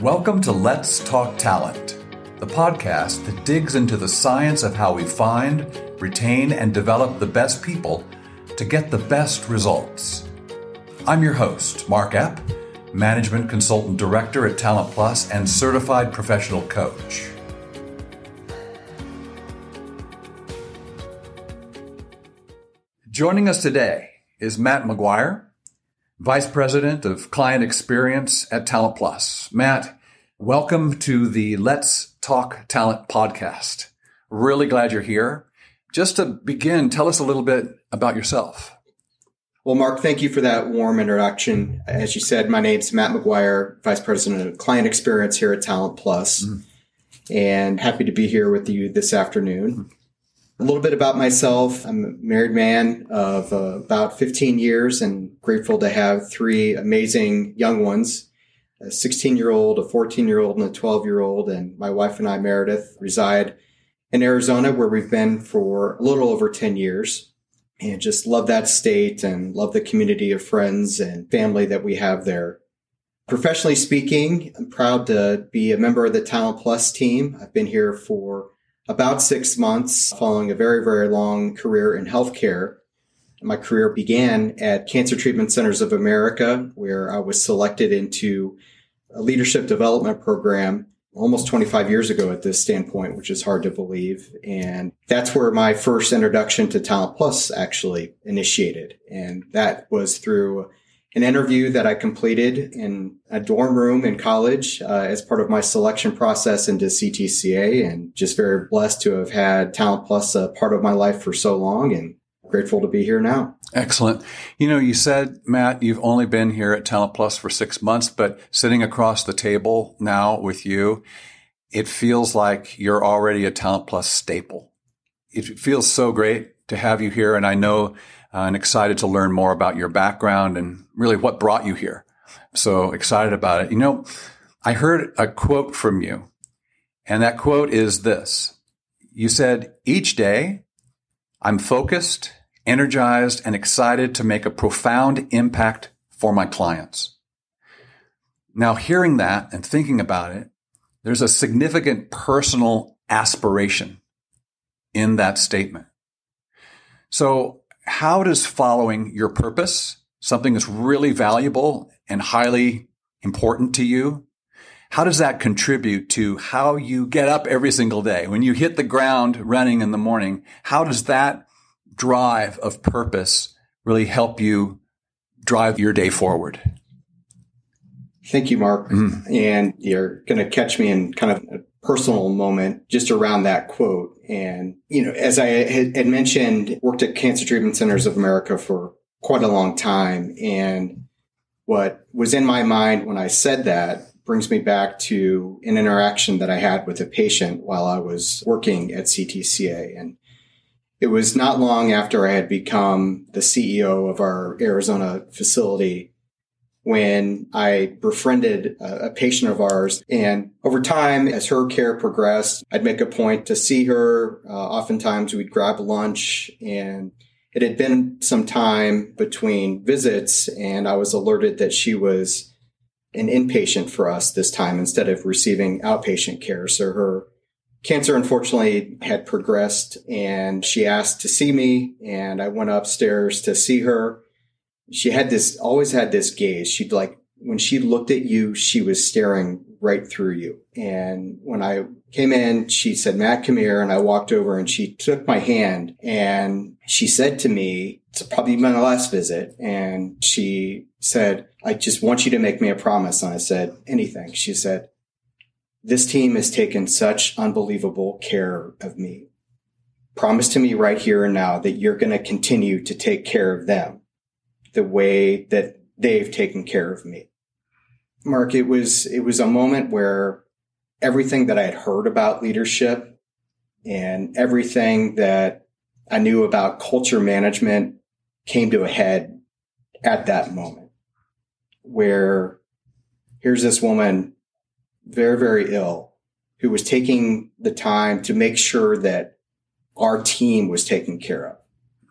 Welcome to Let's Talk Talent, the podcast that digs into the science of how we find, retain, and develop the best people to get the best results. I'm your host, Mark Epp, Management Consultant Director at Talent Plus and Certified Professional Coach. Joining us today is Matt McGuire, Vice President of Client Experience at Talent Plus. Matt, welcome to the Let's Talk Talent podcast. Really glad you're here. Just to begin, tell us a little bit about yourself. Well, Mark, thank you for that warm introduction. As you said, my name's Matt McGuire, Vice President of Client Experience here at Talent Plus, mm. and happy to be here with you this afternoon. Mm. A little bit about myself. I'm a married man of uh, about 15 years and grateful to have three amazing young ones a 16 year old, a 14 year old, and a 12 year old. And my wife and I, Meredith, reside in Arizona where we've been for a little over 10 years and just love that state and love the community of friends and family that we have there. Professionally speaking, I'm proud to be a member of the Talent Plus team. I've been here for about six months following a very, very long career in healthcare. My career began at Cancer Treatment Centers of America, where I was selected into a leadership development program almost 25 years ago at this standpoint, which is hard to believe. And that's where my first introduction to Talent Plus actually initiated. And that was through an interview that I completed in a dorm room in college uh, as part of my selection process into CTCA, and just very blessed to have had Talent Plus a part of my life for so long, and grateful to be here now. Excellent. You know, you said, Matt, you've only been here at Talent Plus for six months, but sitting across the table now with you, it feels like you're already a Talent Plus staple. It feels so great to have you here, and I know uh, and excited to learn more about your background and really what brought you here. So excited about it. You know, I heard a quote from you, and that quote is this. You said, each day I'm focused, energized, and excited to make a profound impact for my clients. Now, hearing that and thinking about it, there's a significant personal aspiration in that statement. So how does following your purpose, something that's really valuable and highly important to you, how does that contribute to how you get up every single day? When you hit the ground running in the morning, how does that drive of purpose really help you drive your day forward? Thank you, Mark. Mm. And you're going to catch me in kind of a personal moment just around that quote. And, you know, as I had mentioned, worked at Cancer Treatment Centers of America for quite a long time. And what was in my mind when I said that brings me back to an interaction that I had with a patient while I was working at CTCA. And it was not long after I had become the CEO of our Arizona facility when I befriended a, patient of ours. And over time, as her care progressed, I'd make a point to see her. Uh, oftentimes we'd grab lunch and it had been some time between visits and I was alerted that she was an inpatient for us this time instead of receiving outpatient care. So her cancer unfortunately had progressed and she asked to see me and I went upstairs to see her she had this always had this gaze. She'd like when she looked at you, she was staring right through you. And when I came in, she said, Matt, come here. And I walked over and she took my hand and she said to me, it's probably my last visit. And she said, I just want you to make me a promise. And I said, anything. She said, this team has taken such unbelievable care of me. Promise to me right here and now that you're going to continue to take care of them the way that they've taken care of me. Mark, it was, it was a moment where everything that I had heard about leadership and everything that I knew about culture management came to a head at that moment where here's this woman very, very ill who was taking the time to make sure that our team was taken care of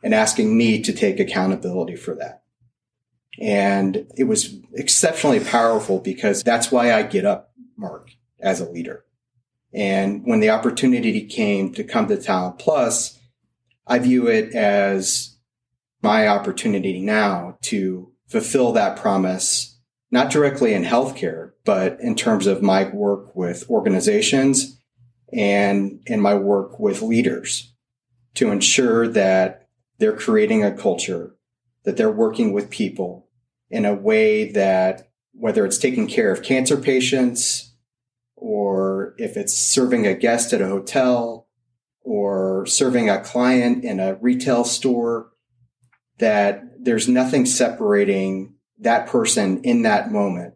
and asking me to take accountability for that. And it was exceptionally powerful because that's why I get up Mark as a leader. And when the opportunity came to come to Talent Plus, I view it as my opportunity now to fulfill that promise, not directly in healthcare, but in terms of my work with organizations and in my work with leaders to ensure that they're creating a culture, that they're working with people in a way that whether it's taking care of cancer patients or if it's serving a guest at a hotel or serving a client in a retail store, that there's nothing separating that person in that moment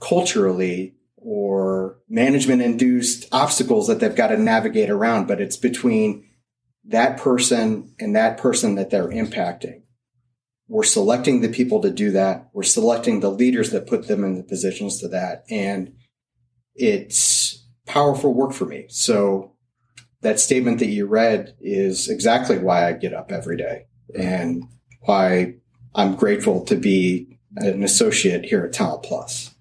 culturally or management induced obstacles that they've got to navigate around, but it's between that person and that person that they're impacting. We're selecting the people to do that. We're selecting the leaders that put them in the positions to that. And it's powerful work for me. So that statement that you read is exactly why I get up every day and why I'm grateful to be an associate here at Talent Plus.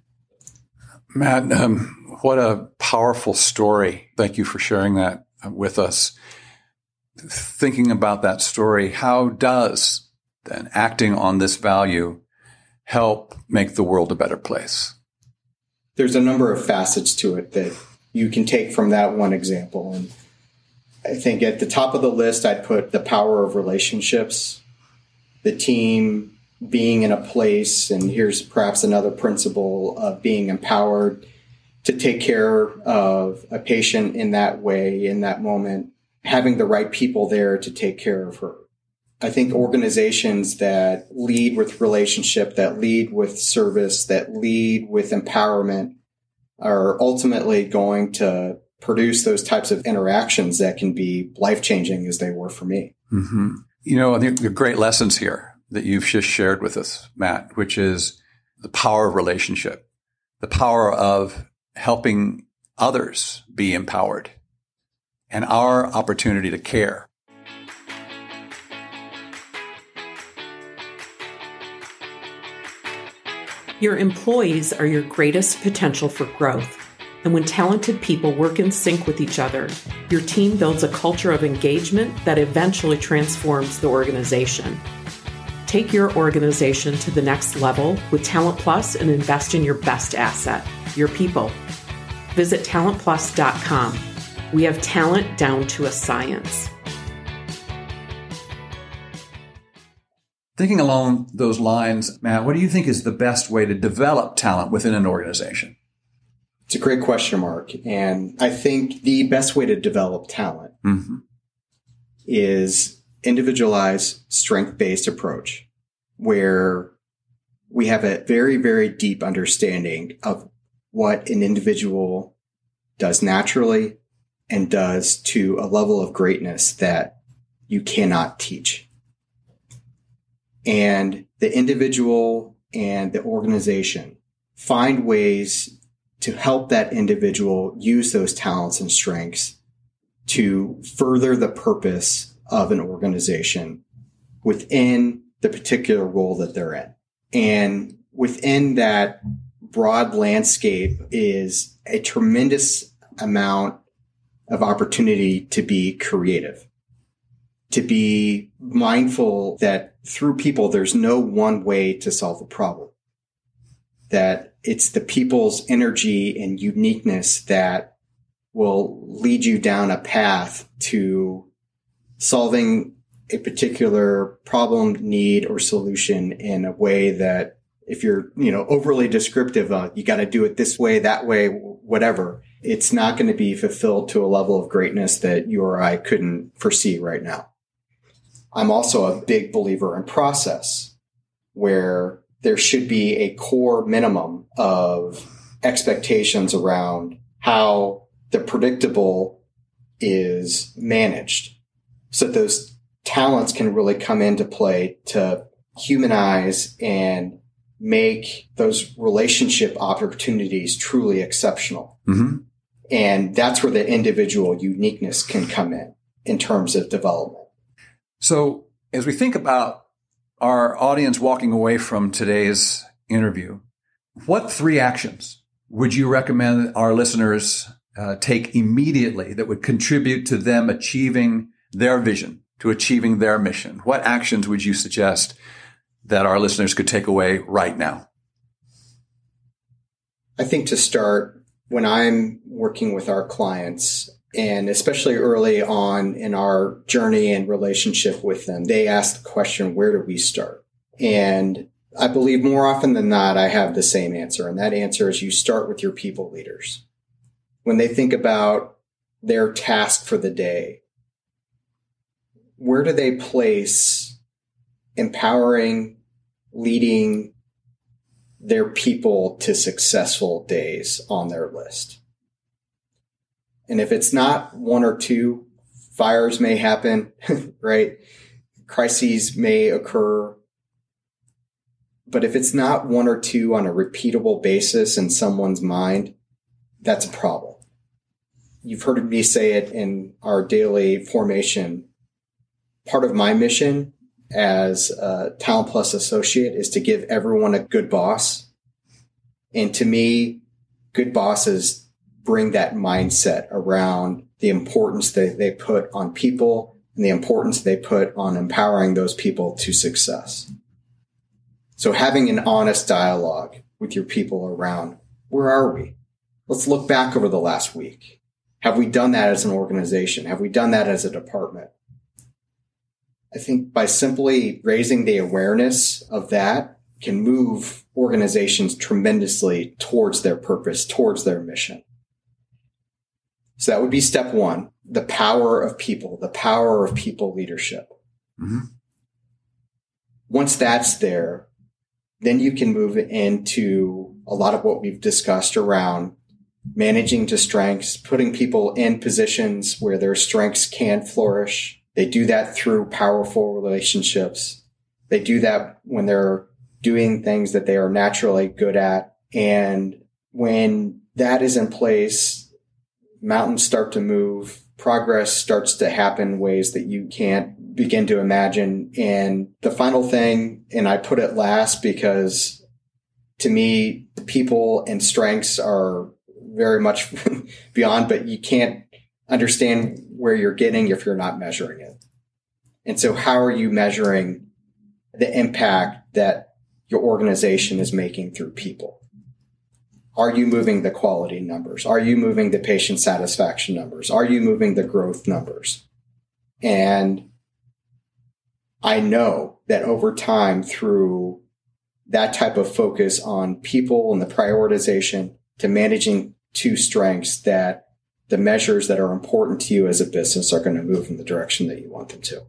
Matt, um, what a powerful story. Thank you for sharing that with us. Thinking about that story, how does then acting on this value help make the world a better place? There's a number of facets to it that you can take from that one example. And I think at the top of the list, I'd put the power of relationships, the team being in a place, and here's perhaps another principle of being empowered to take care of a patient in that way, in that moment, having the right people there to take care of her. I think organizations that lead with relationship, that lead with service, that lead with empowerment are ultimately going to produce those types of interactions that can be life changing as they were for me. Mm-hmm. You know, I think the great lessons here that you've just shared with us, Matt, which is the power of relationship, the power of helping others be empowered, and our opportunity to care. Your employees are your greatest potential for growth. And when talented people work in sync with each other, your team builds a culture of engagement that eventually transforms the organization. Take your organization to the next level with Talent Plus and invest in your best asset, your people. Visit talentplus.com. We have talent down to a science. Thinking along those lines, Matt, what do you think is the best way to develop talent within an organization? It's a great question, Mark. And I think the best way to develop talent mm-hmm. is individualized, strength based approach where we have a very, very deep understanding of what an individual does naturally and does to a level of greatness that you cannot teach. And the individual and the organization find ways to help that individual use those talents and strengths to further the purpose of an organization within the particular role that they're in. And within that broad landscape is a tremendous amount of opportunity to be creative, to be mindful that through people, there's no one way to solve a problem, that it's the people's energy and uniqueness that will lead you down a path to solving a particular problem, need, or solution in a way that if you're, you know, overly descriptive, uh, you got to do it this way, that way, whatever, it's not going to be fulfilled to a level of greatness that you or I couldn't foresee right now. I'm also a big believer in process where there should be a core minimum of expectations around how the predictable is managed. So that those talents can really come into play to humanize and make those relationship opportunities truly exceptional. Mm-hmm. And that's where the individual uniqueness can come in in terms of development. So as we think about our audience walking away from today's interview, what three actions would you recommend our listeners uh, take immediately that would contribute to them achieving their vision, to achieving their mission? What actions would you suggest that our listeners could take away right now? I think to start, when I'm working with our clients, and especially early on in our journey and relationship with them, they ask the question, where do we start? And I believe more often than not, I have the same answer. And that answer is you start with your people leaders. When they think about their task for the day, where do they place empowering, leading their people to successful days on their list? And if it's not one or two, fires may happen, right? Crises may occur but if it's not one or two on a repeatable basis in someone's mind, that's a problem. You've heard me say it in our daily formation. Part of my mission as a Talent Plus associate is to give everyone a good boss. And to me, good bosses bring that mindset around the importance that they put on people and the importance they put on empowering those people to success. So having an honest dialogue with your people around where are we? Let's look back over the last week. Have we done that as an organization? Have we done that as a department? I think by simply raising the awareness of that can move organizations tremendously towards their purpose, towards their mission. So that would be step one, the power of people, the power of people leadership. Mm-hmm. Once that's there, then you can move into a lot of what we've discussed around managing to strengths, putting people in positions where their strengths can flourish. They do that through powerful relationships. They do that when they're doing things that they are naturally good at. And when that is in place, mountains start to move, progress starts to happen ways that you can't begin to imagine. And the final thing, and I put it last because to me, people and strengths are very much beyond, but you can't understand where you're getting if you're not measuring it. And so how are you measuring the impact that your organization is making through people? Are you moving the quality numbers? Are you moving the patient satisfaction numbers? Are you moving the growth numbers? And I know that over time through that type of focus on people and the prioritization to managing to strengths that the measures that are important to you as a business are going to move in the direction that you want them to.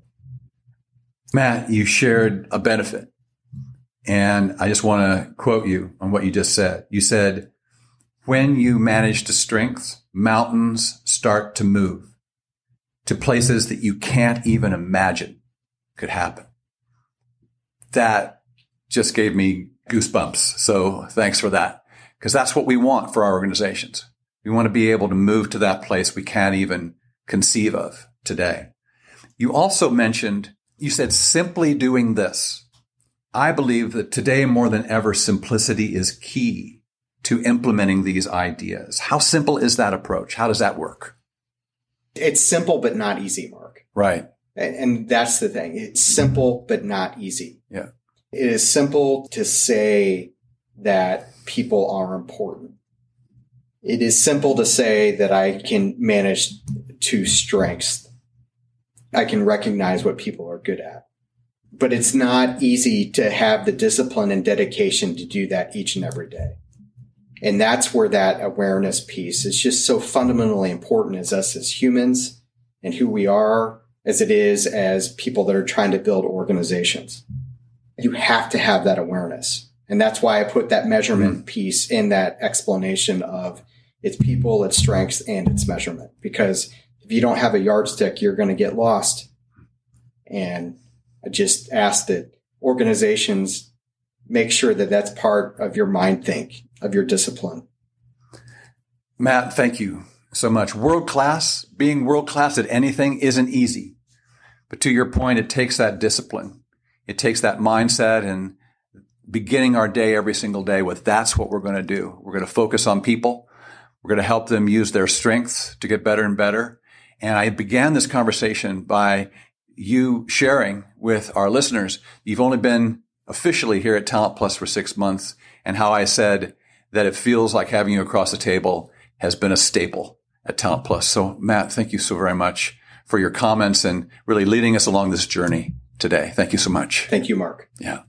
Matt, you shared a benefit. And I just want to quote you on what you just said. You said, when you manage to strengths, mountains start to move to places that you can't even imagine could happen. That just gave me goosebumps. So thanks for that. Because that's what we want for our organizations. We want to be able to move to that place we can't even conceive of today. You also mentioned, you said simply doing this. I believe that today more than ever, simplicity is key to implementing these ideas. How simple is that approach? How does that work? It's simple, but not easy, Mark. Right. And that's the thing. It's simple, but not easy. Yeah. It is simple to say that people are important. It is simple to say that I can manage to strengths. I can recognize what people are good at. But it's not easy to have the discipline and dedication to do that each and every day. And that's where that awareness piece is just so fundamentally important as us as humans and who we are as it is as people that are trying to build organizations. You have to have that awareness. And that's why I put that measurement mm-hmm. piece in that explanation of its people, its strengths, and its measurement. Because if you don't have a yardstick, you're going to get lost. And I just ask that organizations make sure that that's part of your mind think, of your discipline. Matt, thank you so much. World class, being world class at anything isn't easy. But to your point, it takes that discipline. It takes that mindset and beginning our day every single day with that's what we're going to do. We're going to focus on people. We're going to help them use their strengths to get better and better. And I began this conversation by you sharing with our listeners, you've only been officially here at Talent Plus for six months and how I said that it feels like having you across the table has been a staple at Talent Plus. So Matt, thank you so very much for your comments and really leading us along this journey today. Thank you so much. Thank you, Mark. Yeah.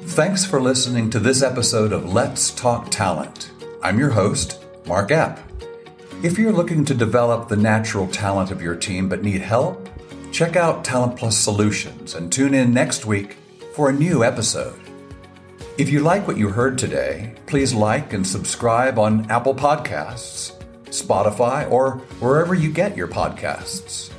Thanks for listening to this episode of Let's Talk Talent. I'm your host, Mark Epp. If you're looking to develop the natural talent of your team but need help, check out Talent Plus Solutions and tune in next week for a new episode. If you like what you heard today, please like and subscribe on Apple Podcasts, Spotify, or wherever you get your podcasts.